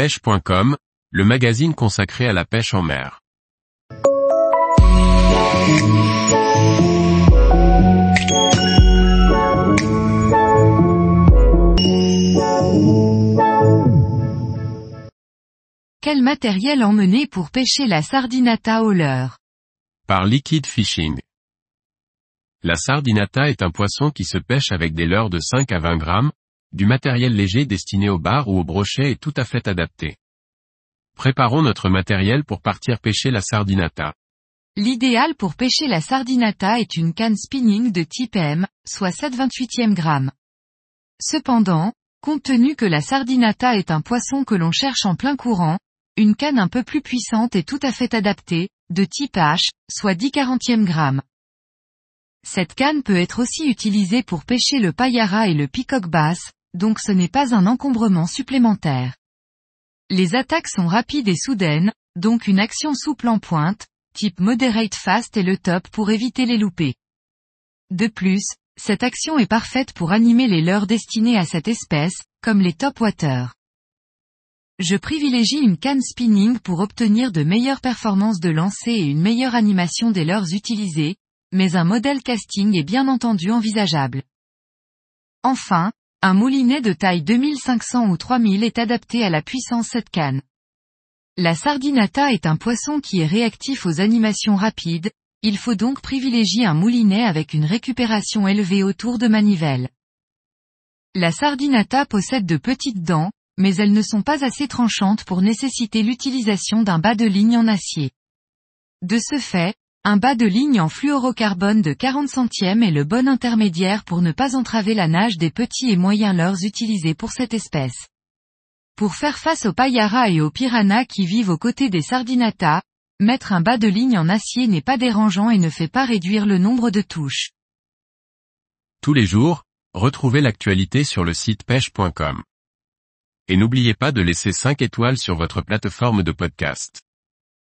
pêche.com, le magazine consacré à la pêche en mer. Quel matériel emmener pour pêcher la sardinata au leurre? Par Liquid Fishing. La sardinata est un poisson qui se pêche avec des leurres de 5 à 20 grammes, du matériel léger destiné au bar ou au brochet est tout à fait adapté. Préparons notre matériel pour partir pêcher la sardinata. L'idéal pour pêcher la sardinata est une canne spinning de type M, soit 7,28e gramme. Cependant, compte tenu que la sardinata est un poisson que l'on cherche en plein courant, une canne un peu plus puissante est tout à fait adaptée, de type H, soit 10 40e gramme. Cette canne peut être aussi utilisée pour pêcher le payara et le peacock bass, donc ce n'est pas un encombrement supplémentaire. Les attaques sont rapides et soudaines, donc une action souple en pointe, type moderate fast est le top pour éviter les loupés. De plus, cette action est parfaite pour animer les leurres destinés à cette espèce, comme les top water. Je privilégie une canne spinning pour obtenir de meilleures performances de lancer et une meilleure animation des leurres utilisées, mais un modèle casting est bien entendu envisageable. Enfin, un moulinet de taille 2500 ou 3000 est adapté à la puissance cette canne. La sardinata est un poisson qui est réactif aux animations rapides, il faut donc privilégier un moulinet avec une récupération élevée autour de manivelle. La sardinata possède de petites dents, mais elles ne sont pas assez tranchantes pour nécessiter l'utilisation d'un bas de ligne en acier. De ce fait, un bas de ligne en fluorocarbone de 40 centièmes est le bon intermédiaire pour ne pas entraver la nage des petits et moyens leurres utilisés pour cette espèce. Pour faire face aux payara et aux piranhas qui vivent aux côtés des sardinata, mettre un bas de ligne en acier n'est pas dérangeant et ne fait pas réduire le nombre de touches. Tous les jours, retrouvez l'actualité sur le site pêche.com. Et n'oubliez pas de laisser 5 étoiles sur votre plateforme de podcast.